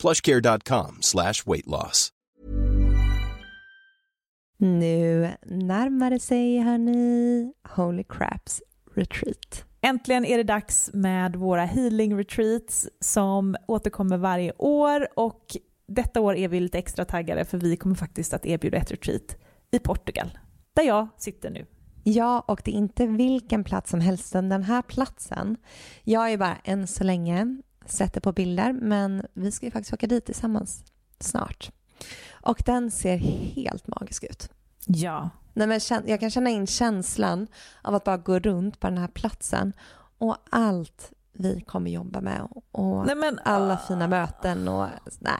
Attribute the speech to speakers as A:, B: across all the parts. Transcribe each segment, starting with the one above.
A: plushcare.com slash weight loss.
B: Nu närmar det sig, hörni, Holy Craps Retreat.
C: Äntligen är det dags med våra healing retreats som återkommer varje år och detta år är vi lite extra taggade för vi kommer faktiskt att erbjuda ett retreat i Portugal, där jag sitter nu.
B: Ja, och det är inte vilken plats som helst, utan den här platsen. Jag är bara än så länge sett på bilder, men vi ska ju faktiskt åka dit tillsammans snart. Och den ser helt magisk ut.
C: Ja.
B: Nej, men jag kan känna in känslan av att bara gå runt på den här platsen och allt vi kommer jobba med och Nej, men, alla uh... fina möten och nej,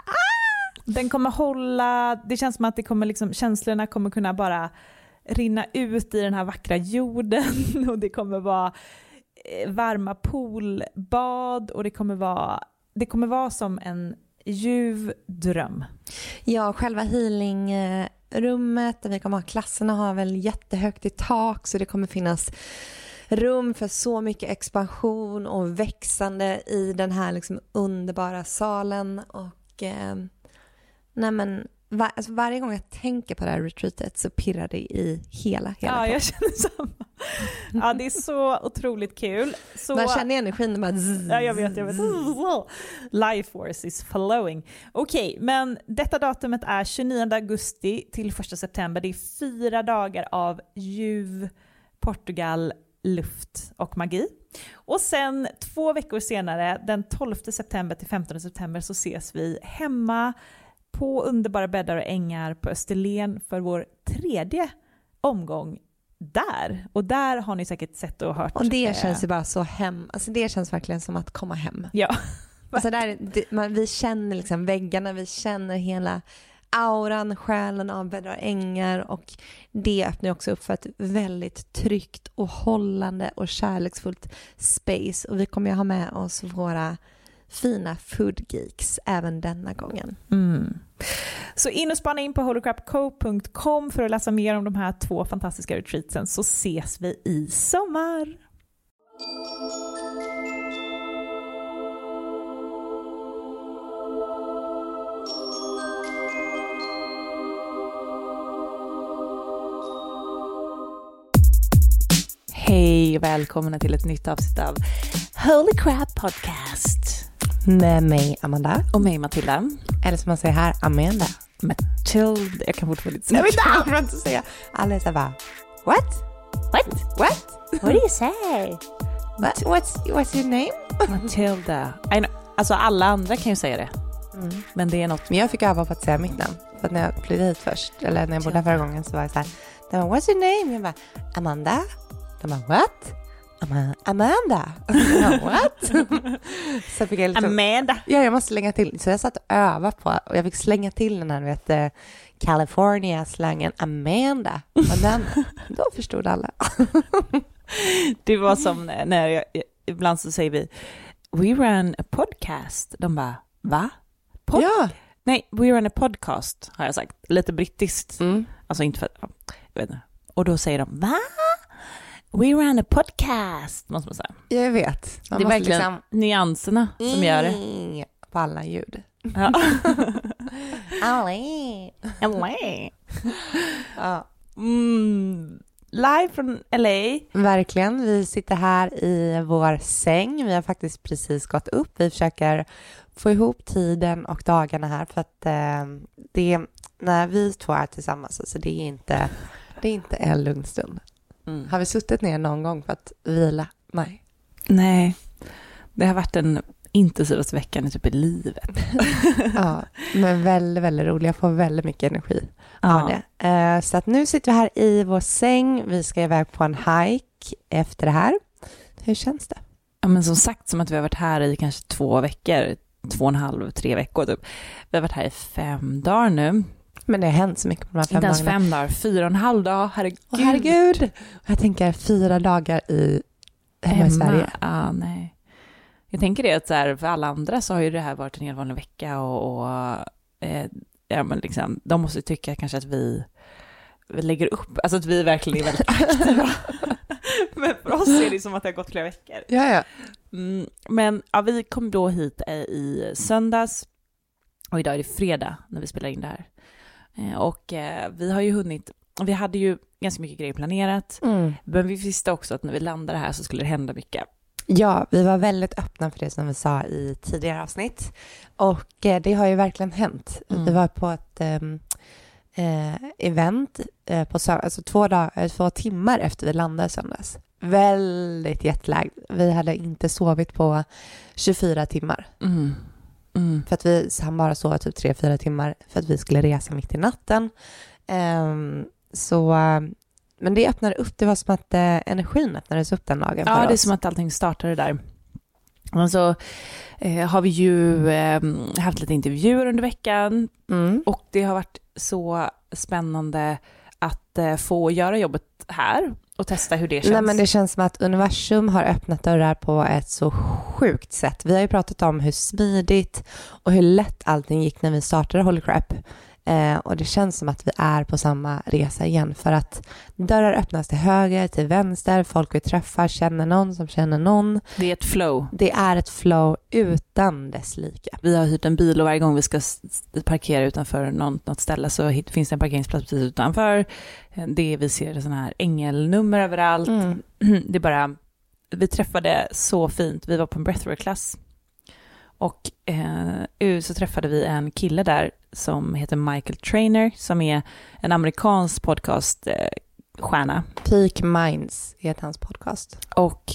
C: den kommer hålla, det känns som att det kommer liksom, känslorna kommer kunna bara rinna ut i den här vackra jorden och det kommer vara varma poolbad och det kommer vara, det kommer vara som en ljuv dröm.
B: Ja, själva healingrummet där vi kommer ha klasserna har väl jättehögt i tak så det kommer finnas rum för så mycket expansion och växande i den här liksom underbara salen och eh, Nej men var, alltså varje gång jag tänker på det här retreatet så pirrar det i hela, hela
C: Ja, jag känner samma. Ja, det är så otroligt kul. Så...
B: Man känner energin bara
C: Ja, jag vet, jag vet. Life force is flowing. Okej, okay, men detta datumet är 29 augusti till 1 september. Det är fyra dagar av ljuv Portugal, luft och magi. Och sen två veckor senare, den 12 september till 15 september, så ses vi hemma på underbara bäddar och ängar på Österlen för vår tredje omgång där. Och där har ni säkert sett och hört.
B: Och det eh, känns ju bara så hem, alltså det känns verkligen som att komma hem.
C: Ja.
B: Alltså där, det, man, vi känner liksom väggarna, vi känner hela auran, själen av bäddar ängar och det öppnar också upp för ett väldigt tryggt och hållande och kärleksfullt space och vi kommer ju ha med oss våra fina foodgeeks även denna gången.
C: Mm. Så in och spana in på holocrapco.com för att läsa mer om de här två fantastiska retreatsen så ses vi i sommar. Hej och välkomna till ett nytt avsnitt av Holy Crap Podcast.
B: Med mig Amanda.
C: Och mig Matilda.
B: Eller som man säger här, Amanda.
C: Matilda. Jag kan fortfarande inte
B: säga. Jag vet inte säga. Alla är så bara, what?
C: What?
B: What?
C: What do you say?
B: What, what's, what's your name?
C: Matilda. I know. Alltså alla andra kan ju säga det. Mm. Men det är något.
B: Men jag fick öva på att säga mitt namn. För att när jag flyttade hit först, eller när jag bodde förra gången så var jag så här, what's your name? Jag bara, Amanda. De bara, what? Amanda. What?
C: så fick jag liksom, Amanda.
B: Ja, jag måste slänga till. Så jag satt och övade på och jag fick slänga till den här, vet eh, California-slangen Amanda. Och den, då förstod alla.
C: det var som när jag, ibland så säger vi We ran a podcast. De bara, va?
B: Pod ja.
C: Nej, we run a podcast har jag sagt. Lite brittiskt. Mm. Alltså inte för, jag vet inte. Och då säger de, va? We ran a podcast, måste man säga.
B: Jag vet.
C: Man det är verkligen liksom... nyanserna mm, som gör det.
B: På alla ljud.
C: Ja.
B: LA.
C: ja. Mm. Live från LA.
B: Verkligen. Vi sitter här i vår säng. Vi har faktiskt precis gått upp. Vi försöker få ihop tiden och dagarna här för att eh, det är när vi två är tillsammans, alltså det är inte, det är inte en lugn stund. Mm. Har vi suttit ner någon gång för att vila? Nej.
C: Nej, det har varit den intensivaste veckan i typ i livet.
B: ja, men väldigt, väldigt rolig. Jag får väldigt mycket energi ja. av det. Uh, så att nu sitter vi här i vår säng. Vi ska iväg på en hike efter det här. Hur känns det?
C: Ja, men som sagt, som att vi har varit här i kanske två veckor. två och en halv, tre veckor typ. Vi har varit här i fem dagar nu.
B: Men det har hänt så mycket på de här fem
C: Inte ens
B: dagarna.
C: fem dagar, fyra och en halv dag, herregud.
B: Åh, herregud! Jag tänker fyra dagar i, hemma i Sverige.
C: Ah, nej. Jag tänker det att så här, för alla andra så har ju det här varit en helt vanlig vecka och, och eh, ja, men liksom, de måste ju tycka kanske att vi, vi lägger upp, alltså att vi verkligen är väldigt aktiva. men för oss är det som att det har gått flera veckor.
B: Ja, ja.
C: Mm, men ja, vi kom då hit eh, i söndags och idag är det fredag när vi spelar in det här. Eh, och eh, vi har ju hunnit, vi hade ju ganska mycket grejer planerat,
B: Mm.
C: men vi visste också att när vi landade här så skulle det hända mycket.
B: Ja, vi var väldigt öppna för det som vi sa i tidigare avsnitt. Och eh, det har ju verkligen hänt.
C: Mm.
B: Vi var på ett ehm, eh, event eh, på alltså två, dag- eh, två timmar efter vi landade söndags. Väldigt jetlagged. Vi hade inte sovit på 24 timmar.
C: Mm. Mm.
B: För att vi hann bara sova typ 3-4 timmar för att vi skulle resa mitt i natten. Ehm, så, men det öppnade upp, det var som att eh, energin öppnades upp den dagen
C: Ja,
B: för
C: det är
B: oss.
C: som att allting startade där. Och så eh, har vi ju eh, haft lite intervjuer under veckan
B: Mm.
C: och det har varit så spännande att eh, få göra jobbet här och testa hur det känns.
B: Nej, men det känns som att universum har öppnat dörrar på ett så sjukt sätt. Vi har ju pratat om hur smidigt och hur lätt allting gick när vi startade Holy Crap. Eh, och det känns som att vi är på samma resa igen för att dörrar öppnas till höger, till vänster, folk vi träffar känner någon som känner någon.
C: Det är ett flow.
B: Det är ett flow utan dess like.
C: Vi har hyrt en bil och varje gång vi ska parkera utanför någon, något ställe så finns det en parkeringsplats precis utanför. Eh, Det vi ser sådana här ängelnummer överallt.
B: Mm.
C: Det bara, vi träffade så fint, vi var på en breathwork-klass. Och eh, så träffade vi en kille där som heter Michael Trainer, som är en amerikansk podcaststjärna. Eh.
B: Peak Minds heter hans podcast.
C: och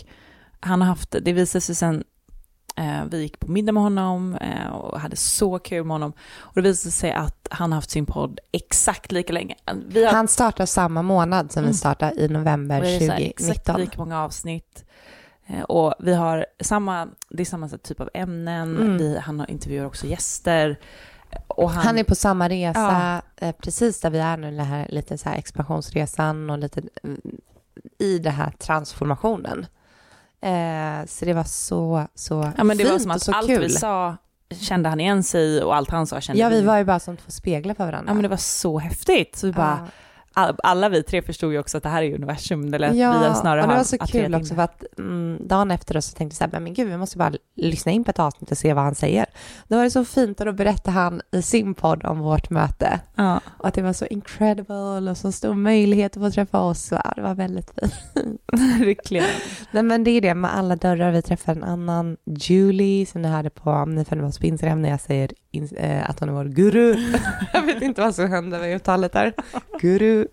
C: han har haft, det visade sig sen, eh, vi gick på middag med honom eh, och hade så kul med honom. Och det visade sig att han har haft sin podd exakt lika länge. Har
B: Han startar samma månad som
C: Mm.
B: vi startar i november
C: Och det är så här
B: 2019.
C: Exakt lika många avsnitt. Eh, Och vi har samma, det är samma typ av ämnen.
B: Mm.
C: Vi, han har intervjuar också gäster. Och han,
B: Han är på samma resa, eh, precis där vi är nu, den här lite så här expansionsresan och lite mm, i den här transformationen. Eh, så det var så, så
C: ja, men det
B: fint
C: var som
B: och
C: att
B: så
C: allt
B: kul.
C: vi sa kände han igen sig och allt han sa kände
B: Ja, vi var ju bara som två speglar för varandra.
C: Ja, men det var så häftigt. Så vi bara,
B: Ja.
C: All, alla vi tre förstod ju också att det här är universum. Eller att
B: ja,
C: vi har snarare
B: och det var så kul också för att mm, dagen efter då så tänkte jag så här, men gud, vi måste bara lyssna in på ett avsnitt och se vad han säger. Då var det så fint och då berättade han i sin podd om vårt möte
C: Ja.
B: och att det var så incredible och så stor möjlighet att få träffa oss. Ja, det var väldigt fint.
C: Verkligen.
B: Nej men det är det med alla dörrar. Vi träffade en annan, Julie, som ni hörde på, om ni följer oss på Instagram när jag säger in, eh, att hon är vår guru. jag vet inte vad som hände med uttalet där. Guru.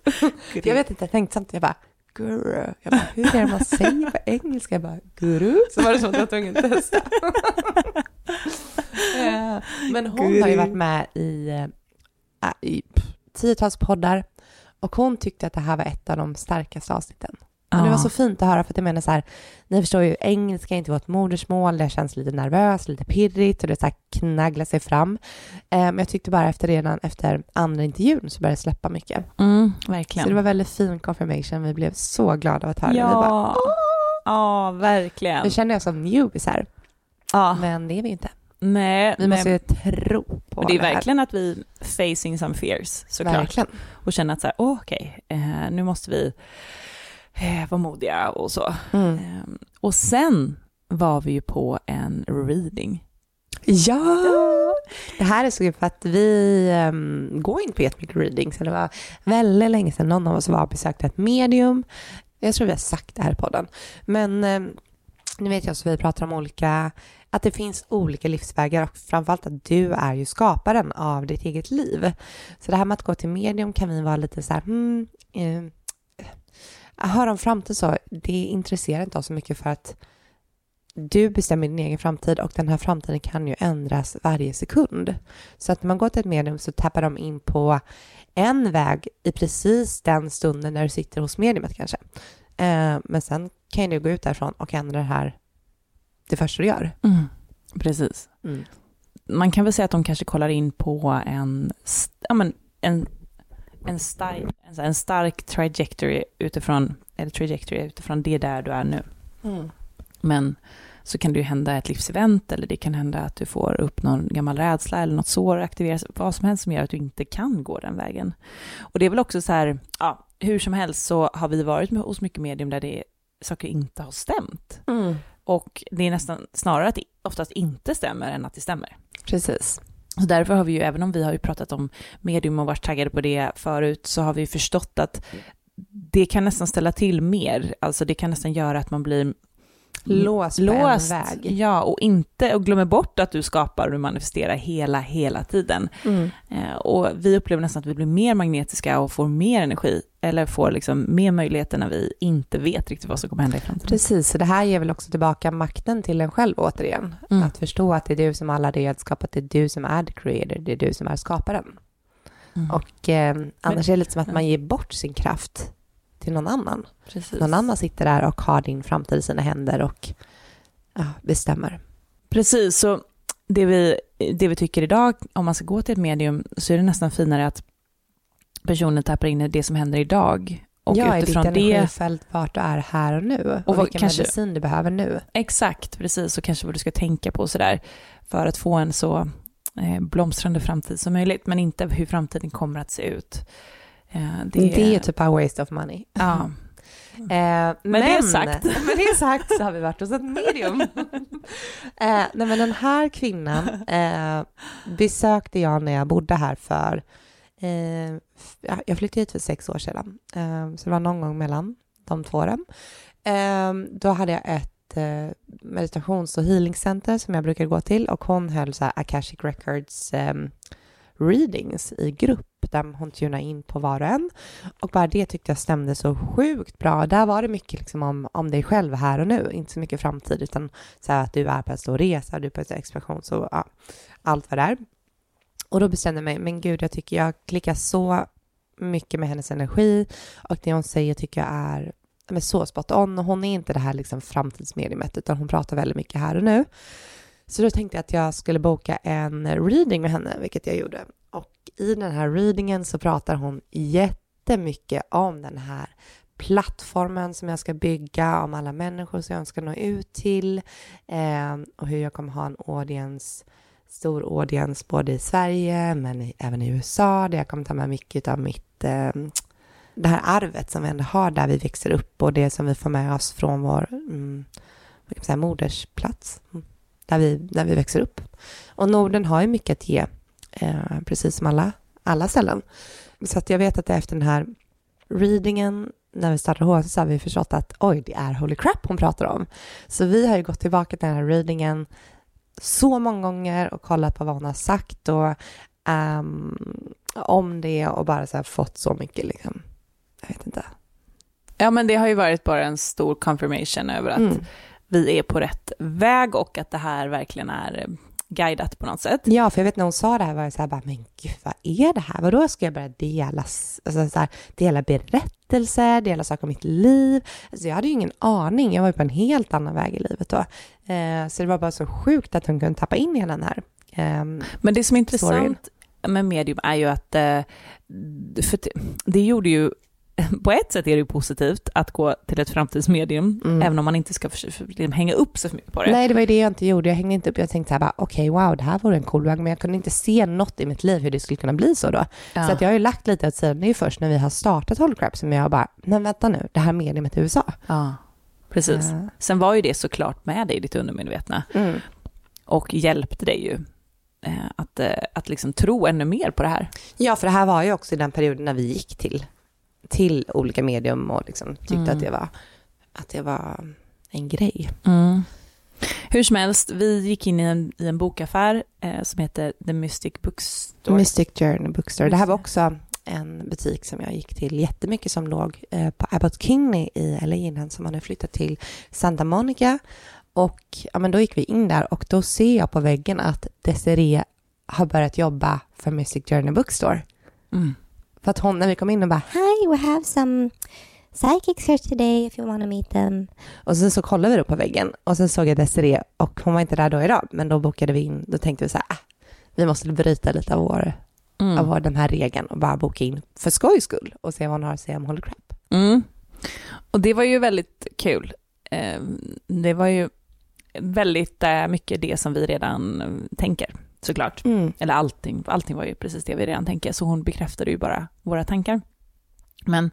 B: Jag vet inte, jag tänkte samtidigt, jag bara, guru. Jag bara, hur är det man säger på engelska? Jag bara, guru. Så var det som att jag var tvungen att testa. Men hon har ju
C: Guru.
B: varit med i, eh, i tiotals poddar och hon tyckte att det här var ett av de starkaste avsnitten. Och det var så fint att höra för att jag menar så här, ni förstår ju, engelska är inte vårt modersmål, det känns lite nervöst, lite pirrigt och det så här knagglar sig fram. Eh, men jag tyckte bara efter redan efter andra intervjun så började det släppa mycket.
C: Mm,
B: Så
C: verkligen.
B: det var väldigt fin confirmation, vi blev så glada av att höra det. Vi, bara,
C: ja. ja, verkligen.
B: vi känner oss som newbies här,
C: Ja.
B: men det är vi inte.
C: Nej,
B: Vi
C: men,
B: måste ju tro på
C: det är
B: här.
C: verkligen att vi facing some fears såklart.
B: Verkligen.
C: Och känna att så här, åh, okej, eh, nu måste vi eh, vara modiga och så.
B: Mm.
C: Eh, och sen var vi ju på en reading.
B: Ja! Det här är så kul för att vi um, går inte på jättemycket readings. Det var väldigt länge sedan någon av oss var och besökte ett medium. Jag tror vi har sagt det här i podden. Men um, nu vet jag så vi pratar om olika, att det finns olika livsvägar och framförallt att du är ju skaparen av ditt eget liv. Så det här med att gå till medium kan vi vara lite så här, hmm, eh, höra om framtid så, det intresserar inte oss så mycket för att du bestämmer din egen framtid och den här framtiden kan ju ändras varje sekund. Så att när man går till ett medium så tappar de in på en väg i precis den stunden när du sitter hos mediumet kanske. Eh, men sen kan du gå ut därifrån och ändra det här det första du gör.
C: Mm. Precis.
B: Mm.
C: man kan väl säga att de kanske kollar in på en, ja, men en, en, stark, en stark trajectory utifrån, eller trajectory utifrån det där du är nu. Mm. Men så kan det ju hända ett livsevent eller det kan hända att du får upp någon gammal rädsla eller något sår aktiveras, vad som helst som gör att du inte kan gå den vägen. Och det är väl också så här, ja, hur som helst så har vi varit med, hos mycket medium där det saker inte har stämt. Mm. Och det är nästan snarare att det oftast inte stämmer än att det stämmer.
B: Precis.
C: Så därför har vi ju, även om vi har ju pratat om medium och varit taggade på det förut, så har vi förstått att det kan nästan ställa till mer. Alltså det kan nästan göra att man blir
B: låst på låst, en väg.
C: Ja, och inte och glömmer bort att du skapar och du manifesterar hela, hela tiden. Mm. Eh, och vi upplever nästan att vi blir mer magnetiska och får mer energi, eller får liksom mer möjligheter när vi inte vet riktigt vad som kommer hända i framtiden.
B: Precis, så det här ger väl också tillbaka makten till en själv återigen. Mm. Att förstå att det är du som har alla redskap, att det är du som är the creator, det är du som är skaparen. Mm. Och eh, annars Men, är det lite som att man ger bort sin kraft till någon annan. Precis. Någon annan sitter där och har din framtid i sina händer och ja, bestämmer.
C: Precis, så det vi, det vi tycker idag, om man ska gå till ett medium, så är det nästan finare att personen tappar in i det som händer idag.
B: Och ja, utifrån i ditt energifält, vart du är här och nu. Och, och vilken kanske, medicin du behöver nu.
C: Exakt, precis. Och kanske vad du ska tänka på sådär. För att få en så eh, blomstrande framtid som möjligt. Men inte hur framtiden kommer att se ut.
B: Eh, det, det är typ a waste of money.
C: Ja. Eh, men, men, det sagt.
B: med det sagt så har vi varit hos ett medium. eh, nej, men den här kvinnan eh, besökte jag när jag bodde här för... Eh, jag flyttade hit för sex år sedan, eh, så det var någon gång mellan de två åren. Eh, då hade jag ett meditations och healingcenter som jag brukar gå till och hon höll så här Akashic Records readings i grupp där hon tunade in på var och en. Och bara det tyckte jag stämde så sjukt bra. Där var det mycket liksom om, om dig själv här och nu, inte så mycket framtid, utan så att du är på en stor resa, du är på en expansion, så ja, allt var där. Och då bestämde jag mig, men gud, jag tycker jag klickar så mycket med hennes energi och det hon säger tycker jag är men så spot on. Och hon är inte det här liksom framtidsmediumet, utan hon pratar väldigt mycket här och nu. Så då tänkte jag att jag skulle boka en reading med henne, vilket jag gjorde. Och i den här readingen så pratar hon jättemycket om den här plattformen som jag ska bygga, om alla människor som jag ska nå ut till eh, och hur jag kommer ha en audience, stor audience både i Sverige men även i USA där jag kommer ta med mycket av mitt eh, det här arvet som vi ändå har där vi växer upp och det som vi får med oss från vår mm, vad kan man säga, modersplats. Mm där vi, där vi växer upp. Och Norden har ju mycket att ge, eh, precis som alla, alla ställen. Så att jag vet att efter den här readingen, när vi startade HS, så har vi förstått att oj, det är holy crap hon pratar om. Så vi har ju gått tillbaka till den här readingen så många gånger och kollat på vad hon har sagt och um, om det och bara så fått så mycket liksom, jag vet inte.
C: Ja, men det har ju varit bara en stor confirmation över att mm vi är på rätt väg och att det här verkligen är eh, guidat på något sätt.
B: Ja, för jag vet när hon sa det här var jag så här bara, men gud vad är det här? Vadå ska jag börja dela, alltså så här, dela berättelser, dela saker om mitt liv? Alltså jag hade ju ingen aning, jag var ju på en helt annan väg i livet då. Eh, så det var bara så sjukt att hon kunde tappa in i den här eh,
C: Men det som är intressant storyn. med medium är ju att, eh, för det gjorde ju på ett sätt är det ju positivt att gå till ett framtidsmedium, mm. även om man inte ska liksom hänga upp sig för mycket på det.
B: Nej, det var ju det jag inte gjorde. Jag hängde inte upp. Jag tänkte så här okej, okay, wow, det här vore en cool väg, men jag kunde inte se något i mitt liv hur det skulle kunna bli så då. Ja. Så att jag har ju lagt lite åt sidan. Det är ju först när vi har startat Holocrap som jag bara, men vänta nu, det här mediumet i USA.
C: Ja, precis. Ja. Sen var ju det såklart med dig i ditt undermedvetna mm. och hjälpte dig ju eh, att, eh, att liksom tro ännu mer på det här.
B: Ja, för det här var ju också i den perioden när vi gick till till olika medium och liksom tyckte mm. att, det var, att det var en grej.
C: Mm. Hur som helst, vi gick in i en, i en bokaffär eh, som heter The Mystic Bookstore.
B: Mystic Journey Bookstore. Det här var också en butik som jag gick till jättemycket som låg eh, på Abbot Kinney i LA innan som har flyttat till Santa Monica. Och ja, men då gick vi in där och då ser jag på väggen att Desiree har börjat jobba för Mystic Journey Bookstore. Mm. För att hon, när vi kom in och bara Hi, we have some psychics here today if you want to meet them. Och sen så kollade vi då på väggen och sen såg jag Desiree och hon var inte där då idag, men då bokade vi in, då tänkte vi så här, ah, vi måste bryta lite av, vår,
C: Mm.
B: av vår, den här regeln och bara boka in för skojs skull och se vad hon har att säga om Holy Crap.
C: Mm. Och det var ju väldigt kul. Eh, Det var ju väldigt eh, mycket det som vi redan eh, tänker, såklart.
B: Mm.
C: Eller allting, allting var ju precis det vi redan tänker, så hon bekräftade ju bara våra tankar. Men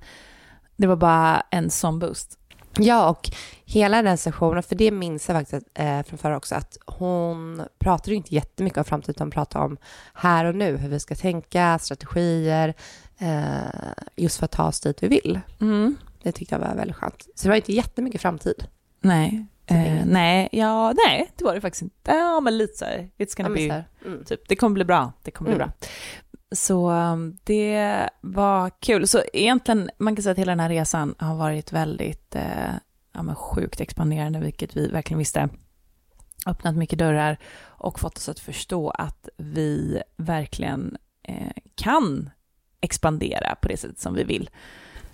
C: det var bara en sån boost.
B: Ja, och hela den sessionen, för det minns jag faktiskt eh, från förra också, att hon pratade ju inte jättemycket om framtiden, utan pratade om här och nu, hur vi ska tänka, strategier, eh, just för att ta oss dit vi vill.
C: Mm.
B: Det tyckte jag var väldigt skönt. Så det var inte jättemycket framtid.
C: Nej, eh, nej, ja, nej, det var det faktiskt inte. Ja, men lite så här, it's
B: Ja,
C: gonna
B: men
C: be
B: mm.
C: Typ, det kommer bli bra, det kommer bli
B: Mm.
C: bra. Så um, det var kul. Så egentligen, man kan säga att hela den här resan har varit väldigt eh, ja, men sjukt expanderande, vilket vi verkligen visste. Öppnat mycket dörrar och fått oss att förstå att vi verkligen eh, kan expandera på det sättet som vi vill.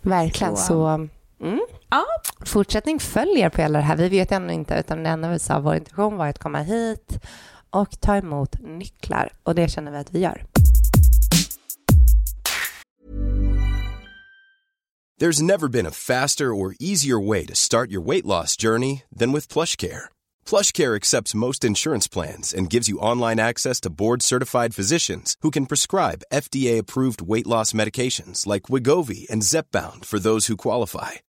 B: Verkligen.
C: Så,
B: Så, mm.
C: Ja.
B: fortsättning följer på hela det här. Vi vet ännu inte, utan det enda vi sa, vår intention var att komma hit och ta emot nycklar. Och det känner vi att vi gör.
A: There's never been a faster or easier way to start your weight loss journey than with PlushCare. PlushCare accepts most insurance plans and gives you online access to board-certified physicians who can prescribe FDA-approved weight loss medications like Wigovi and Zepbound for those who qualify.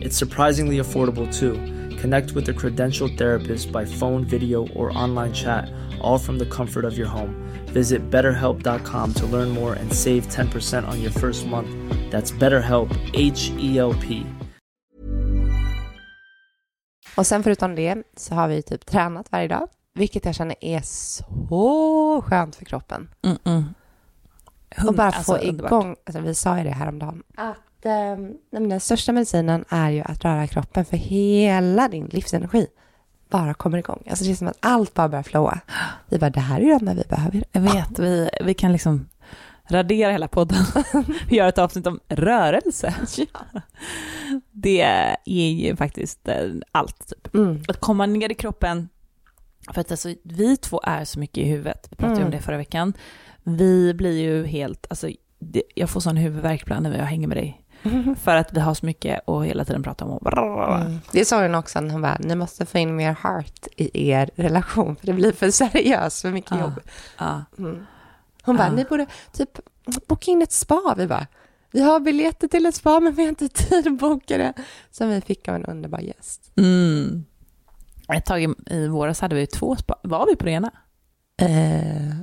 D: It's surprisingly affordable too. Connect with a credentialed therapist by phone, video, or online chat, all from the comfort of your home. Visit betterhelp.com to learn more and save 10% on your first month. That's BetterHelp, H E L P.
B: Och sen förutom det så har vi typ tränat varje dag, vilket jag känner är så skönt för kroppen.
C: Mm-mm.
B: Och bara
C: Alltså,
B: få
C: underbart.
B: igång, alltså vi sa ju det häromdagen, att nej, men den största medicinen är ju att röra kroppen för hela din livsenergi bara kommer igång. Alltså det är som att allt bara börjar flowa. Vi bara, det här är ju det vi behöver.
C: Jag vet, vi, vi kan liksom radera hela podden. Vi gör ett avsnitt om rörelse. Det är ju faktiskt eh, allt. Typ.
B: Mm.
C: Att komma ner i kroppen, för att alltså, vi två är så mycket i huvudet. Vi pratade ju om
B: Mm.
C: det förra veckan. Vi blir ju helt, alltså, det, jag får sån huvudvärk ibland när jag hänger med dig. För att vi har så mycket och hela tiden pratar om och
B: Mm. Det sa hon också när hon bara, ni måste få in mer heart i er relation för det blir för seriöst, för mycket
C: Ja.
B: jobb.
C: Ja.
B: Mm. Hon bara,
C: Ja.
B: ni borde typ boka in ett spa. Vi bara, vi har biljetter till ett spa men vi har inte tid att boka det. Som vi fick av en underbar gäst.
C: Mm. Ett tag i, i våras hade vi två spa. Var vi på det ena?
B: Eh,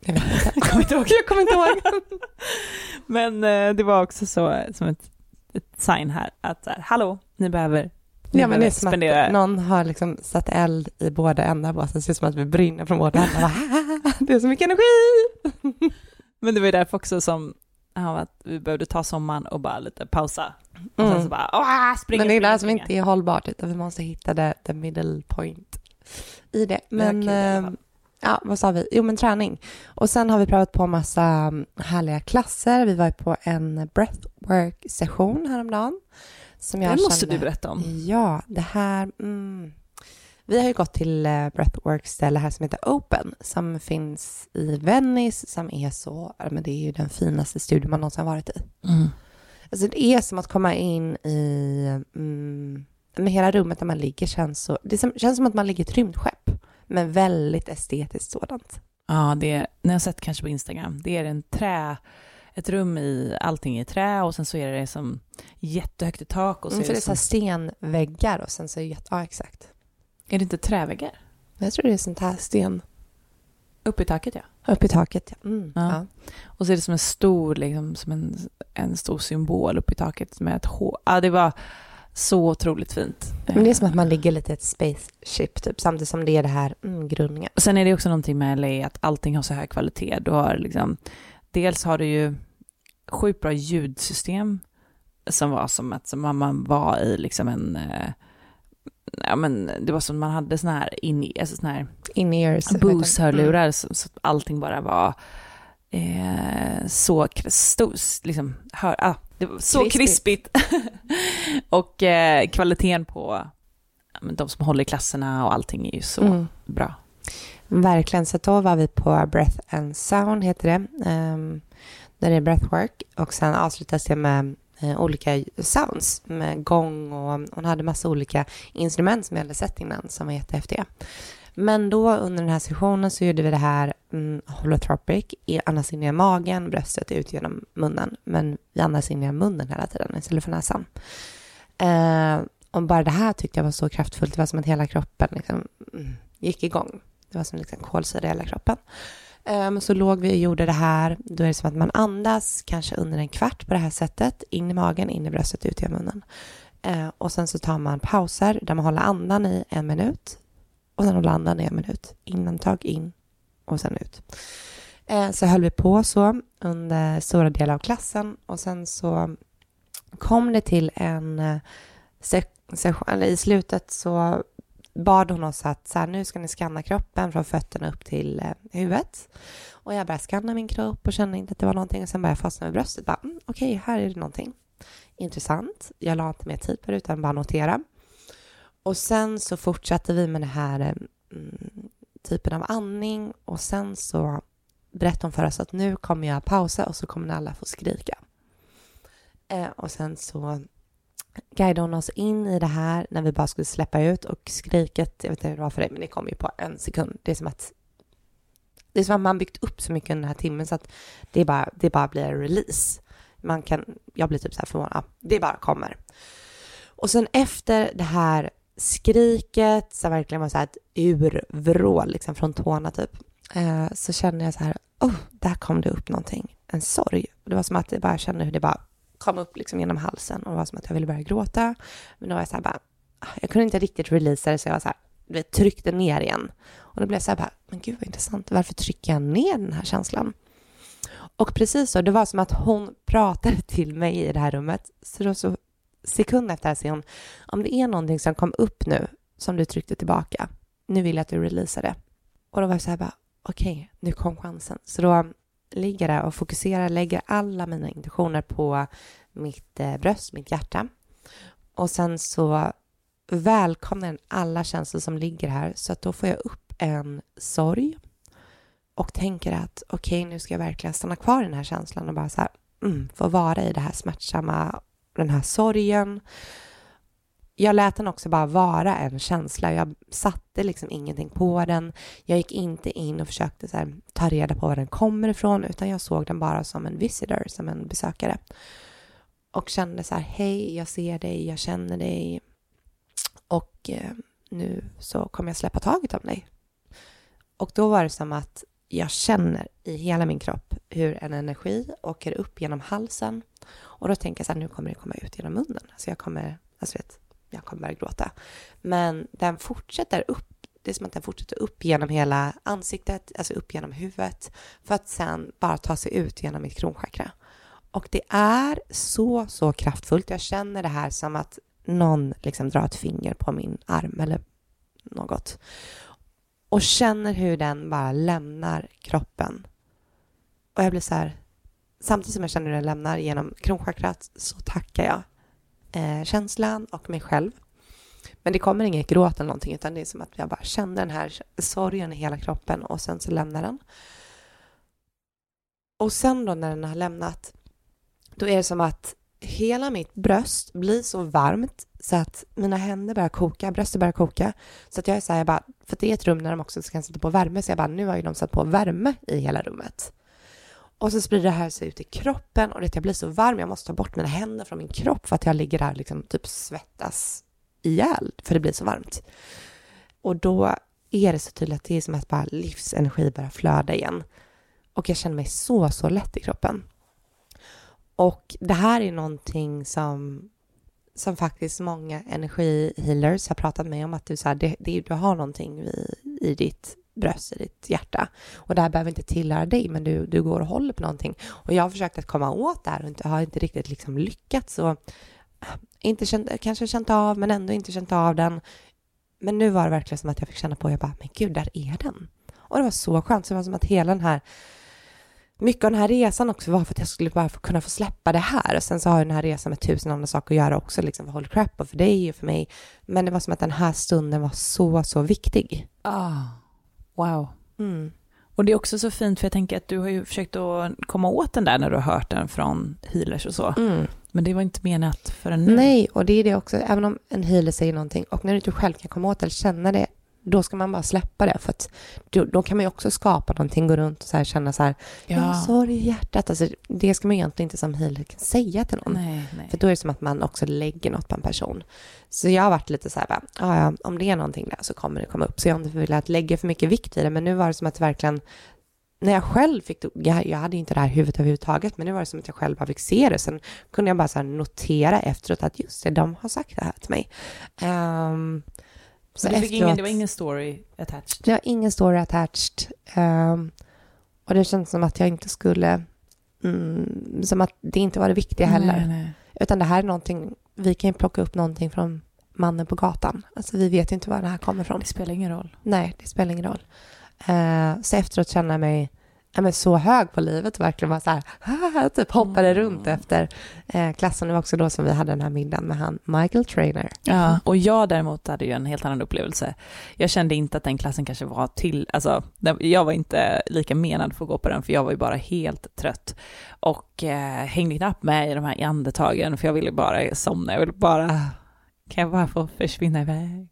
B: jag vet inte.
C: Jag kommer inte ihåg.
B: Jag kommer inte ihåg.
C: Men eh, det var också så som ett, ett sign här att så här, hallå, ni behöver,
B: Ja, men det är som
C: spendera.
B: att någon har liksom satt eld i båda ändar på oss. Det ser ut som att vi brinner från båda ändar. Det är så mycket energi!
C: Men det var ju därför också som ja, att vi behövde ta sommaren och bara lite pausa. Och sen så
B: Mm.
C: bara, åh, springa,
B: Men det är det som
C: springa.
B: inte är hållbart, utan vi måste hitta det, the middle point i det. Men
C: kul
B: ja, vad sa vi? Jo, men träning. Och sen har vi prövat på massa mm, härliga klasser. Vi var på en breathwork-session häromdagen. Som jag
C: Det måste
B: kände,
C: du berätta om.
B: Ja, det här... Mm. Vi har ju gått till eh, breathwork-ställe här som heter Open, som finns i Venice, som är så... Men det är ju den finaste studion man någonsin varit i.
C: Mm.
B: Alltså det är som att komma in i... Mm, med hela rummet där man ligger känns så... Det känns som att man ligger i ett rymdskepp, men väldigt estetiskt sådant.
C: Ja, det, ni har sett kanske på Instagram, det är en trä, ett rum i, allting i trä och sen så är det som jättehögt i tak och så
B: Mm,
C: är
B: det
C: det,
B: är
C: som,
B: stenväggar och sen så är det... jätte- Ja, exakt.
C: är det inte träväggar?
B: Jag tror det är sånt här sten
C: Uppe i taket ja.
B: uppe i taket. Ja. Mm,
C: Ja.
B: ja.
C: Och så är det som en stor, liksom, som en, en stor symbol uppe i taket med ett H. Ja, det var Så otroligt fint.
B: Men det är som att man ligger lite i ett spaceship typ, samtidigt som det är det här mm, grundningen.
C: Sen är det också någonting med LA att allting har så hög kvalitet. Du har liksom, dels har du ju sjukt bra ljudsystem som var som att som man var i liksom en, eh, ja men det var som man hade såna här in, alltså såna här
B: In-ears.
C: Bose-hörlurar
B: Mm.
C: så, så att allting bara var eh, så stor, liksom, hör, ah, det var så
B: Krispigt.
C: krispigt. och eh, kvaliteten på de som håller i klasserna och allting är ju så
B: Mm.
C: bra.
B: Verkligen, så då var vi på Breath and Sound, heter det. Um, där det är breathwork och sen avslutas det med eh, olika sounds med gång och hon hade massa olika instrument som jag hade sett innan som var jättehäftiga. Men då under den här sessionen så gjorde vi det här mm, holotropic, andas in i magen, bröstet ut genom munnen, men vi andas in i munnen hela tiden istället för näsan. Eh, och bara det här tyckte jag var så kraftfullt, det var som att hela kroppen liksom, mm, gick igång. Det var som liksom kolsyra i hela kroppen. Um, så låg vi och gjorde det här. Då är det som att man andas kanske under en kvart på det här sättet. In i magen, in i bröstet, ut i munnen. Uh, och sen så tar man pauser där man håller andan i en minut. Och sen håller andan i en minut. Innantag in och sen ut. Eh, så höll vi på så under stora delar av klassen. Och sen så kom det till en eh, session, eller i slutet så bad hon oss att så här, nu ska ni skanna kroppen från fötterna upp till eh, huvudet. Och jag började skanna min kropp och kände inte att det var någonting. Och sen började jag fastna vid bröstet. Bara, mm, Okej, här är det någonting intressant. Jag la inte mer tid på det utan bara notera. Och sen så fortsatte vi med den här eh, mm, typen av andning och sen så berättade hon för oss att nu kommer jag pausa och så kommer ni alla få skrika. Eh, och sen så guidade hon oss in i det här när vi bara skulle släppa ut och skriket, jag vet inte hur det var för dig, men det kom ju på en sekund. Det är som att det är som att man byggt upp så mycket under den här timmen så att det bara, det bara blir en release. Man kan, jag blir typ så här förvånad, det bara kommer. Och sen efter det här skriket, som verkligen var så här ett urvrål liksom från tårna typ, eh, så kände jag så här, oh, där kom det upp någonting, en sorg. Det var som att jag bara kände hur det bara kom upp liksom genom halsen och det var som att jag ville börja gråta. Men då var jag så här bara, jag kunde inte riktigt releasa det så jag var så här, du vet, tryckte ner igen. Och då blev jag så här bara, men gud vad intressant, varför trycker jag ner den här känslan? Och precis så, det var som att hon pratade till mig i det här rummet. Så då så sekund efter det här säger hon, om det är någonting som kom upp nu som du tryckte tillbaka, nu vill jag att du releasar det. Och då var jag så här bara, okej, nu kom chansen. Så då ligger jag där och fokuserar, lägger alla mina intentioner på mitt eh, bröst, mitt hjärta. Och sen så välkomnar den alla känslor som ligger här så att då får jag upp en sorg och tänker att okej, nu ska jag verkligen stanna kvar i den här känslan och bara så här, mm, få vara i det här smärtsamma, den här sorgen. Jag lät den också bara vara en känsla. Jag satte liksom ingenting på den. Jag gick inte in och försökte så här, ta reda på var den kommer ifrån, utan jag såg den bara som en visitor, som en besökare. Och kände så här, hej, jag ser dig, jag känner dig. Och eh, nu så kommer jag släppa taget om dig. Och då var det som att jag känner i hela min kropp hur en energi åker upp genom halsen. Och då tänker jag så här, nu kommer det komma ut genom munnen. Alltså jag kommer, alltså vet, jag kommer börja gråta. Men den fortsätter upp. Det är som att den fortsätter upp genom hela ansiktet, alltså upp genom huvudet, för att sen bara ta sig ut genom mitt kronchakra. Och det är så, så kraftfullt. Jag känner det här som att någon liksom drar ett finger på min arm eller något. Och känner hur den bara lämnar kroppen. Och jag blir så här, samtidigt som jag känner hur den lämnar genom kronchakrat så tackar jag eh, känslan och mig själv. Men det kommer inget gråt eller någonting utan det är som att jag bara känner den här sorgen i hela kroppen och sen så lämnar den. Och sen då när den har lämnat då är det som att hela mitt bröst blir så varmt så att mina händer börjar koka, bröstet börjar koka. Så att jag är så här, jag bara, för det är ett rum där de också kan sätta på värme, så jag bara, nu har ju de satt på värme i hela rummet. Och så sprider det här sig ut i kroppen och det jag blir så varm, jag måste ta bort mina händer från min kropp för att jag ligger där liksom typ svettas ihjäl, för det blir så varmt. Och då är det så tydligt att det är som att bara livsenergi börjar flöda igen. Och jag känner mig så, så lätt i kroppen. Och det här är någonting som som faktiskt många energihealers har pratat med om att du, så här, det, det, du har någonting i, i ditt bröst, i ditt hjärta. Och det här behöver inte tillhöra dig, men du, du går och håller på någonting. Och jag har försökt att komma åt det här och inte, har inte riktigt liksom lyckats. Och äh, inte känt, kanske känt av, men ändå inte känt av den. Men nu var det verkligen som att jag fick känna på, jag bara, men gud, där är den. Och det var så skönt, så det var som att hela den här mycket av den här resan också var för att jag skulle bara få, kunna få släppa det här. Och sen så har den här resan med tusen andra saker att göra också, liksom för Holy Crap och för dig och för mig. Men det var som att den här stunden var så, så viktig.
C: Ah, wow.
B: Mm.
C: Och det är också så fint, för jag tänker att du har ju försökt att komma åt den där när du har hört den från healers och så.
B: Mm.
C: Men det var inte menat förrän nu.
B: Nej, och det är det också, även om en healer säger någonting och när du inte själv kan komma åt eller känna det, då ska man bara släppa det. För att då, då kan man ju också skapa någonting, gå runt och så här, känna så här,
C: Ja.
B: jag har sorg i hjärtat. Alltså, det ska man egentligen inte som healer säga till någon.
C: Nej, nej.
B: För då är det som att man också lägger något på en person. Så jag har varit lite så här, "Ja, om det är någonting där så kommer det komma upp. Så jag har inte velat lägga för mycket vikt i det. Men nu var det som att verkligen, när jag själv fick, jag, jag hade inte det här huvudet överhuvudtaget, men nu var det som att jag själv bara fick se det. Sen kunde jag bara så notera efteråt att just det, de har sagt det här till mig. Ehm,
C: Så det, ingen, det var ingen story attached?
B: det var ingen story attached. Ehm, och det känns som att jag inte skulle, mm, som att det inte var det viktiga heller.
C: Nej, nej.
B: Utan det här är någonting, vi kan ju plocka upp någonting från mannen på gatan. Alltså vi vet ju inte var det här kommer ifrån.
C: Det spelar ingen roll.
B: Nej, det spelar ingen roll. Eh, så efteråt känner jag mig ja, men så hög på livet och verkligen bara så här, typ hoppade
C: Mm.
B: runt efter eh, klassen. Det var också då som vi hade den här middagen med han Michael Trainer.
C: Ja, och jag däremot hade ju en helt annan upplevelse. Jag kände inte att den klassen kanske var till, alltså jag var inte lika menad för att gå på den, för jag var ju bara helt trött. Och eh, hängde knappt med i de här andetagen, för jag ville bara somna, jag ville bara, kan jag bara få försvinna iväg?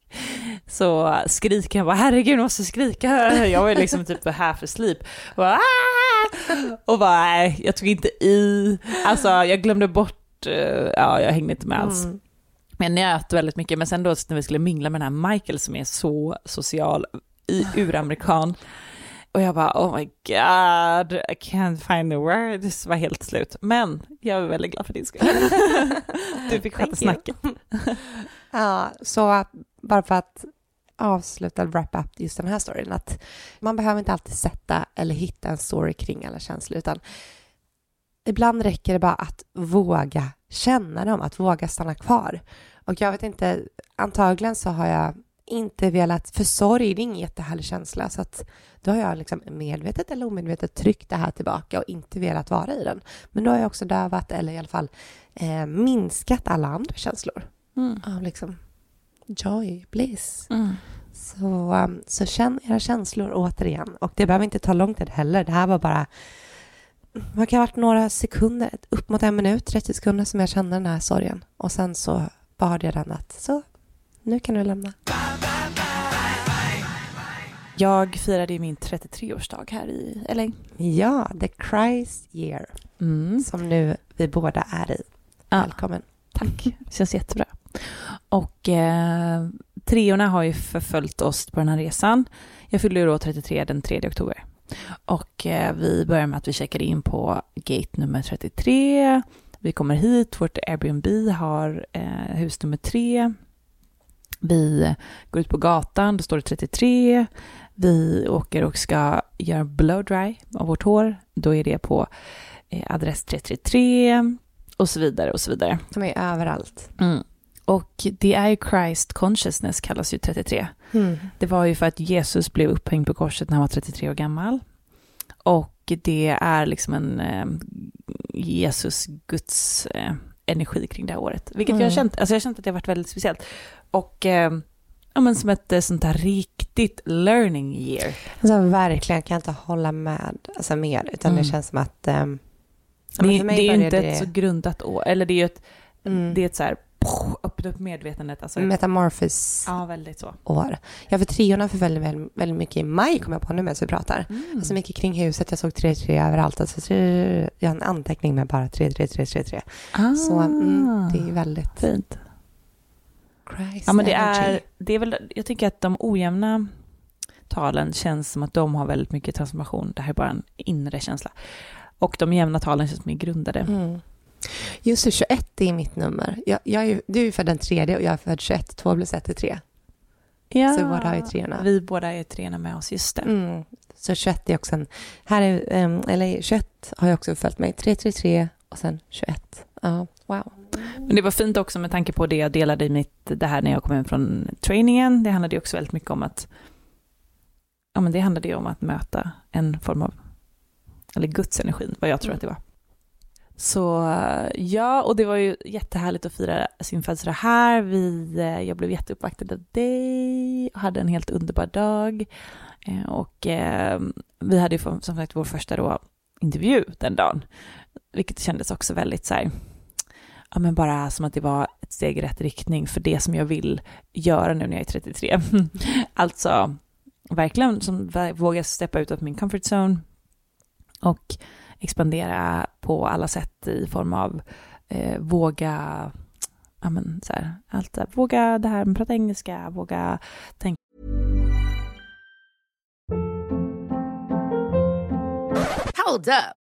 C: Så skriker jag bara, herregud, jag måste skrika. Jag var ju liksom typ half asleep. Och bara, "Ah!" och bara, nej, jag tog inte i. Alltså, jag glömde bort, eh, ja, jag hängde inte med alls.
B: Mm.
C: Men jag njöt väldigt mycket, men sen då när vi skulle mingla med den här Michael som är så social, i, uramerikan, och jag bara oh my god, I can't find the words, var helt slut. Men jag är väldigt glad för din skull. du fick sköta snacket.
B: Ja, så bara för att avsluta, wrap up just den här storyn, att man behöver inte alltid sätta eller hitta en story kring alla känslor, utan ibland räcker det bara att våga känna dem, att våga stanna kvar. Och jag vet inte, antagligen så har jag inte velat, för sorg det är ingen jättehärlig känsla, så att då har jag liksom medvetet eller omedvetet tryckt det här tillbaka och inte velat vara i den. Men då har jag också dövat, eller i alla fall eh, minskat alla andra känslor
C: Mm.
B: av liksom joy, bliss.
C: Mm.
B: Så, um, så känn era känslor återigen. Och det behöver inte ta lång tid heller. Det här var bara vad kan ha varit några sekunder, upp mot en minut, 30 sekunder som jag kände den här sorgen. Och sen så bad jag den att så, nu kan du lämna.
C: Jag firade ju min 33-årsdag här i LA.
B: Ja, the Christ year
C: Mm.
B: som nu vi båda är i.
C: Ja.
B: Välkommen.
C: Tack, känns jättebra. Och eh, treorna har ju förföljt oss på den här resan. Jag fyllde ju då 33 den 3 oktober. Och eh, vi börjar med att vi checkar in på gate nummer 33. Vi kommer hit, vårt Airbnb har eh, hus nummer 3. Vi går ut på gatan, då står det 33. Vi åker och ska göra blow dry av vårt hår. Då är det på eh, adress 333 och så vidare och så vidare.
B: Som är överallt.
C: Mm. Och det är ju Christ consciousness kallas ju 33.
B: Mm.
C: Det var ju för att Jesus blev upphängd på korset när han var 33 år gammal. Och det är liksom en eh, Jesus, Guds eh, energi kring det här året. Vilket jag har
B: Mm.
C: känt, alltså jag har känt att det har varit väldigt speciellt. Och eh, ja, men som ett eh, sånt här riktigt learning year.
B: Alltså verkligen kan jag inte hålla med alltså, mer, utan
C: Mm.
B: det känns som att ja,
C: Det, det är ju inte ett så grundat år, eller det är ju ett,
B: Mm.
C: det är ett så här, öppna upp medvetandet. Alltså,
B: Metamorphos
C: ja, väldigt så.
B: år. Ja, för treorna förföljde väldigt, väldigt mycket i maj, kom jag på nu medan vi pratar.
C: Mm.
B: Alltså mycket kring huset, jag såg 3-3 överallt. Alltså, tre, jag har en anteckning med bara 3-3-3-3-3.
C: ah,
B: Så mm, det är väldigt
C: fint.
B: Christ
C: Ja, men det
B: energy.
C: är, det är väl, jag tycker att de ojämna talen känns som att de har väldigt mycket transformation. Det här är bara en inre känsla. Och de jämna talen känns mer grundade.
B: Mm. Just det, 21 är mitt nummer. Jag, jag är, du är född den tredje och jag är född 21. 2 plus 1 är 3.
C: Ja,
B: Så båda ju treorna.
C: Vi båda är treorna med oss, just det.
B: Mm. Så 21 är också en... Här är, eller 21 har jag också följt mig. 333 och sen 21. Ja, wow.
C: Men det var fint också med tanke på det jag delade i mitt, det här när jag kom hem från trainingen. Det handlade ju också väldigt mycket om att, ja men det handlade ju om att möta en form av, eller Guds energin, vad jag tror att det var. Så ja, och det var ju jättehärligt att fira sin födelsedag här. Vi, eh, jag blev jätteuppvaktad av dig och hade en helt underbar dag. Eh, och eh, vi hade ju som sagt vår första då, intervju den dagen, vilket kändes också väldigt så här, ja men bara som att det var ett steg i rätt riktning för det som jag vill göra nu när jag är 33. alltså verkligen som våga steppa ut av min comfort zone och expandera på alla sätt i form av eh, våga, ja men så här, allt våga det här med att prata engelska, våga tänka
E: Hold up.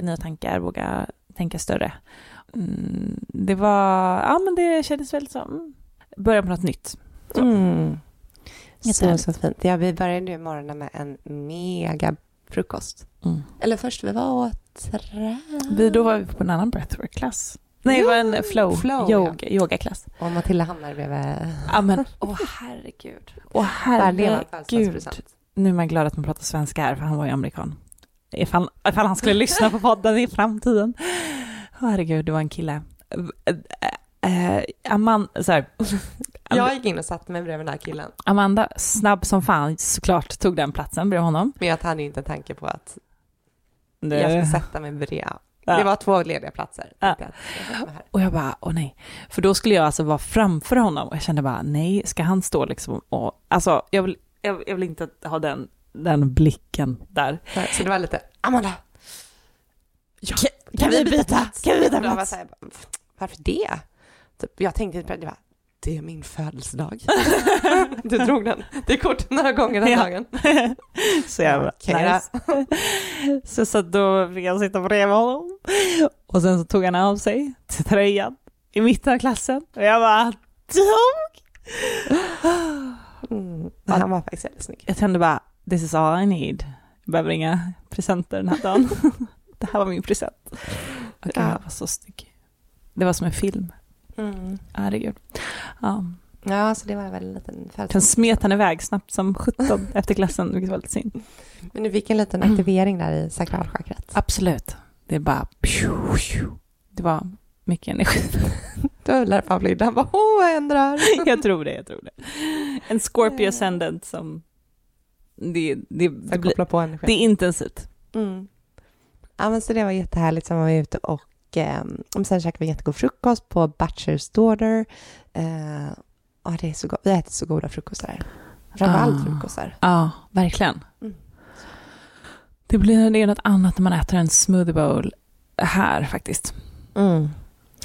C: nya tankar, våga tänka större. Mm, det var, ja men det kändes väl som början på något nytt. Så.
B: Mm. Så, så fint. Ja, vi började ju morgonen med en mega frukost.
C: Mm.
B: Eller först vi var trä...
C: Vi, då var vi på en annan breathwork-klass. Nej, det var en flow,
B: Flow,
C: yoga, yogaklass.
B: Och Matilda hamnade bredvid...
C: Ja men, åh herregud. Åh
B: Värdiga
C: herregud. Nu är man glad att man pratar svenska här, för han var ju amerikan. Ifall, ifall han skulle lyssna på podden i framtiden. Herregud, det var en kille. Äh, Amanda, så här,
B: Jag gick in och satte mig bredvid den här killen.
C: Amanda, snabb som fan, såklart tog den platsen bredvid honom.
B: Men jag hade inte en tanke på att
C: Det-
B: jag skulle sätta mig bredvid.
C: Ja.
B: Det var två lediga platser.
C: Ja.
B: Jag.
C: Och jag bara, åh nej. För då skulle jag alltså vara framför honom och jag kände bara, nej, ska han stå liksom och, alltså jag vill, jag, jag vill inte ha den, den blicken där.
B: Så det var lite, Amanda,
C: Kan, kan vi byta? Kan vi byta
B: var
C: plats?
B: så här, varför det? Typ, jag tänkte det, var, det är min födelsedag. du drog den, det kortet några gånger den
C: Ja.
B: dagen.
C: Så jag bara,
B: Okej
C: nice. Så, så då fick jag sitta bredvid honom. Och sen så tog han av sig till tröjan i mitten av klassen. Och jag bara, dog!
B: Mm. Han var faktiskt väldigt snygg.
C: Jag kände bara, this is all I need. Jag behöver inga presenter den här dagen. det här var min present. Och
B: Ja.
C: jag var så snygg. Det var som en film.
B: Mm.
C: Herregud. Ja.
B: Ja, så det var väl en liten
C: Sen
B: födelsedag.
C: smet han iväg snabbt som 17 efter klassen, vilket var lite synd.
B: Men du fick en liten aktivering där i sakralchakrat.
C: Absolut. Det är bara... Det var mycket energi.
B: Då därför han flydde. Han bara, åh, vad händer här?
C: jag tror det, jag tror det. En Scorpio ascendant som... Det, det, det, blir,
B: kopplar på energi.
C: det är intensivt.
B: Mm. Ja, men så det var jättehärligt. Sen var vi ute och eh, sen käkade vi jättegod frukost på Butchers Daughter. Eh, ja, det är så gott. Vi har ätit så goda frukostar. Framförallt
C: Ah.
B: frukostar.
C: Ja, verkligen.
B: Mm.
C: Det blir det är något annat när man äter en smoothie bowl här faktiskt.
B: Mm.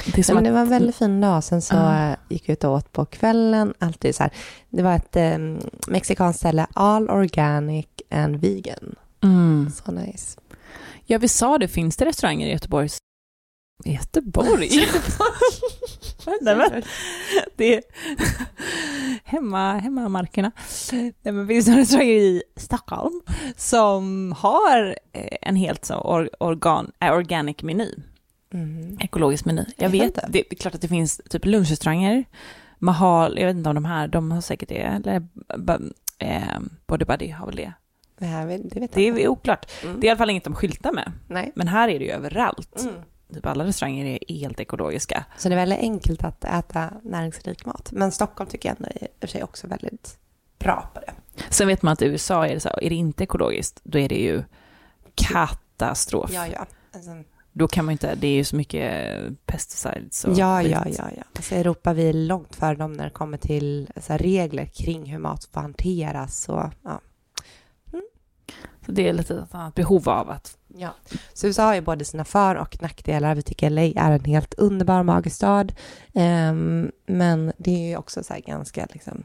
C: Det
B: Nej, men det
C: att,
B: var en väldigt fin dag. Sen så
C: Ah.
B: Eh, gick ut och åt på kvällen. Alltid så här. Det var ett eh, mexikanskt ställe, all organic and vegan.
C: mm.
B: Så nice.
C: Ja, vi sa det, finns det restauranger i Göteborgs... I Göteborg? Nej, men, det är hemma, hemmamarkerna. Nej, men finns det restauranger i Stockholm som har eh, en helt så or, organ, äh, organic meny,
B: Mm.
C: ekologisk meny. Jag vet,
B: inte.
C: det är klart att det finns typ lunchrestauranger, Mahal, jag vet inte om de här, de har säkert det, eller eh, Body Buddy har väl det.
B: Det, här, det vet
C: Det är oklart.
B: Mm.
C: Det är i alla fall inget de skyltar med.
B: Nej.
C: Men här är det ju överallt.
B: Mm.
C: Typ alla restauranger är helt ekologiska.
B: Så det är väldigt enkelt att äta näringsrik mat. Men Stockholm tycker jag ändå är i och för sig också väldigt bra på det.
C: Sen vet man att i USA är det så här, är det inte ekologiskt, då är det ju katastrof.
B: Ja, ja. Alltså,
C: Då kan man inte, det är ju så mycket pesticides och
B: Ja, ja, ja, ja. Alltså Europa, vi är långt före dem när det kommer till så här, regler kring hur mat får hanteras. Och, ja.
C: Så det är lite ett annat behov av att
B: Ja. Så USA har ju både sina för och nackdelar. Vi tycker LA är en helt underbar magisk stad. Ehm, men det är ju också så här ganska liksom...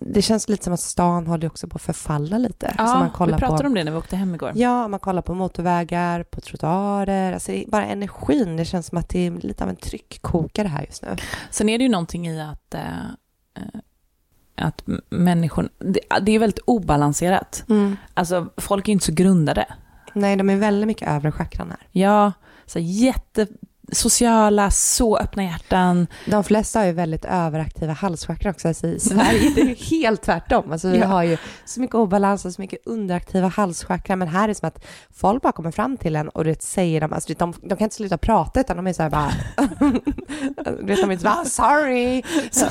B: Det, känns lite som att stan håller också på att förfalla lite.
C: Ja,
B: så man kollar
C: vi pratade
B: på,
C: om det när vi åkte hem igår.
B: Ja, man kollar på motorvägar, på trottoarer. Alltså bara energin. Det känns som att det är lite av en tryckkokare här just nu.
C: Sen är det ju någonting i att, eh, eh, att människor, det, det är väldigt obalanserat. Alltså folk är inte så grundade.
B: Nej, de är väldigt mycket övre chakran här.
C: Ja, så jättesociala, så öppna hjärtan.
B: De flesta har ju väldigt överaktiva halschakran också. Alltså I Sverige det är ju helt tvärtom. Alltså vi
C: Ja.
B: har ju så mycket obalans och så mycket underaktiva halschakran. Men här är det som att folk bara kommer fram till en och du vet, säger de, alltså, de, de kan inte sluta prata utan de är så här bara... du vet, de är inte bara sorry.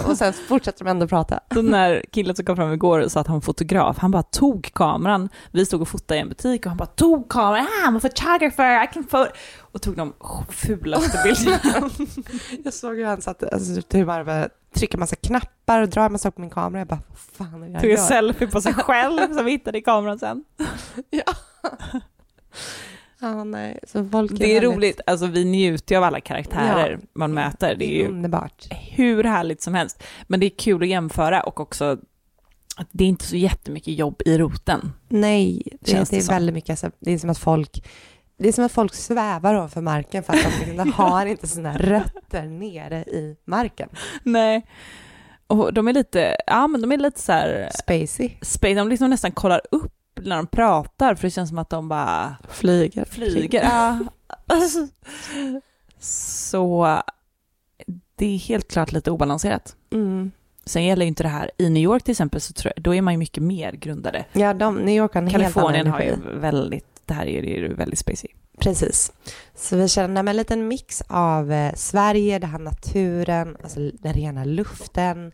B: Och sen fortsätter de ändå prata.
C: Den där killen som kom fram igår och sa att han var fotograf, han bara tog kameran. Vi stod och fotade i en butik och han bara tog kameran, ah, I'm a photographer, I can photo. Och tog de fulaste bilderna.
B: Jag såg hur han satt alltså, typ bara bara trycka massa knappar och dra en massa på min kamera. Jag bara, vad fan är det jag
C: Tog en selfie på sig själv som vi hittade i kameran sen.
B: Ja, nej. Så folk
C: Det är
B: väldigt-
C: roligt, alltså vi njuter ju av alla karaktärer
B: Ja.
C: man möter. Det är ju
B: underbart.
C: hur härligt som helst. Men det är kul att jämföra och också att det är inte så jättemycket jobb i roten.
B: Nej, det det är
C: som.
B: väldigt mycket, alltså, det är som att folk det är som att folk svävar ovanför marken för att de, har inte sina rötter nere i marken.
C: Nej. Och de är lite, ja men de är lite så här,
B: Spacey.
C: space, de liksom nästan kollar upp när de pratar för det känns som att de bara
B: Flyger.
C: flyger. Ja. Så det är helt klart lite obalanserat.
B: Mm.
C: Sen gäller ju inte det här, i New York till exempel, så tror jag, då är man ju mycket mer grundade.
B: Ja, de, New York har en
C: Kalifornien
B: helt
C: har
B: annan
C: ju
B: energi.
C: väldigt, det här är ju väldigt spacey.
B: Precis. Så vi känner med en liten mix av eh, Sverige, det här naturen, alltså den rena luften,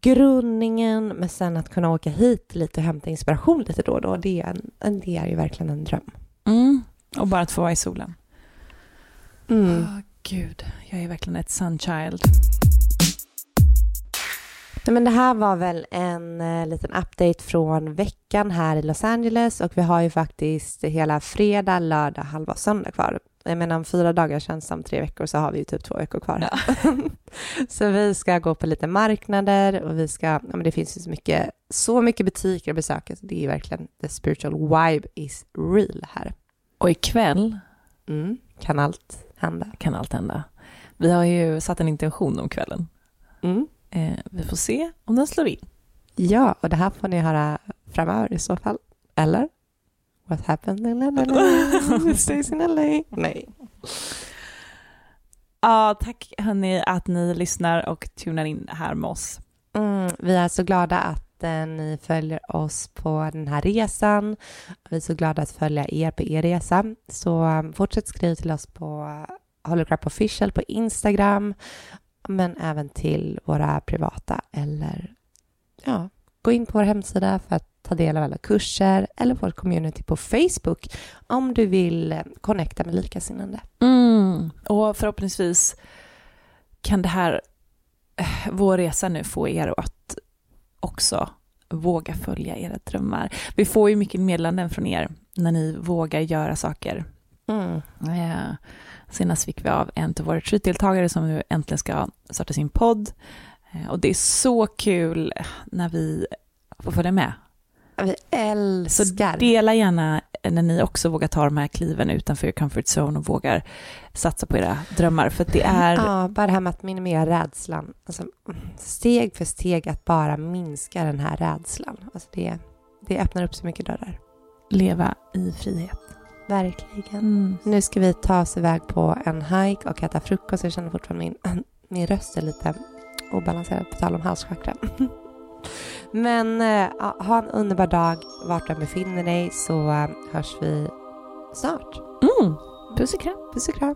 B: grundningen, men sen att kunna åka hit lite och hämta inspiration lite då och då, det är, en, det är ju verkligen en dröm.
C: Mm. Och bara att få vara i solen.
B: Mm.
C: Åh gud, jag är verkligen ett sunchild.
B: Nej, men det här var väl en eh, liten update från veckan här i Los Angeles och vi har ju faktiskt hela fredag, lördag, halva söndag kvar. Jag menar om fyra dagar känns som tre veckor så har vi ju typ två veckor kvar. så vi ska gå på lite marknader och vi ska, ja men det finns ju så mycket, så mycket butiker att besöka så det är verkligen the spiritual vibe is real här.
C: Och ikväll
B: Mm. Kan allt hända.
C: kan allt hända. Vi har ju satt en intention om kvällen.
B: Mm.
C: Eh, vi får se om den slår in.
B: Ja, och det här får ni höra framöver i så fall. Eller? What happened in LA? Stays in LA. Nej.
C: Ja, tack hörni att ni lyssnar och tunar in här med oss.
B: Mm, vi är så glada att eh, ni följer oss på den här resan. Vi är så glada att följa er på er resa. Så um, fortsätt skriva till oss på Holocrap Official på Instagram, men även till våra privata eller ja, gå in på vår hemsida för att ta del av alla kurser eller vårt community på Facebook om du vill eh, connecta med likasinnande.
C: Mm. Och förhoppningsvis kan det här, eh, vår resa nu få er att också våga följa era drömmar. Vi får ju mycket meddelanden från er när ni vågar göra saker.
B: Mm.
C: Eh, senast fick vi av en av våra retreat-deltagare som nu äntligen ska starta sin podd. Eh, och det är så kul när vi får följa med.
B: Vi
C: Så
B: älskar.
C: dela gärna när ni också vågar ta de här kliven utanför er comfort zone och vågar satsa på era drömmar. För det är...
B: Ja, bara det här med att minimera rädslan. Alltså, steg för steg att bara minska den här rädslan. Alltså det, det öppnar upp så mycket dörrar.
C: leva i frihet.
B: Verkligen.
C: Mm.
B: Nu ska vi ta oss iväg på en hike och äta frukost. Jag känner fortfarande min, min röst är lite obalanserad på tal om halschakra. Men ja, ha en underbar dag vart du befinner dig så eh, hörs vi snart.
C: Mm. Puss och kram.
B: Puss och kram.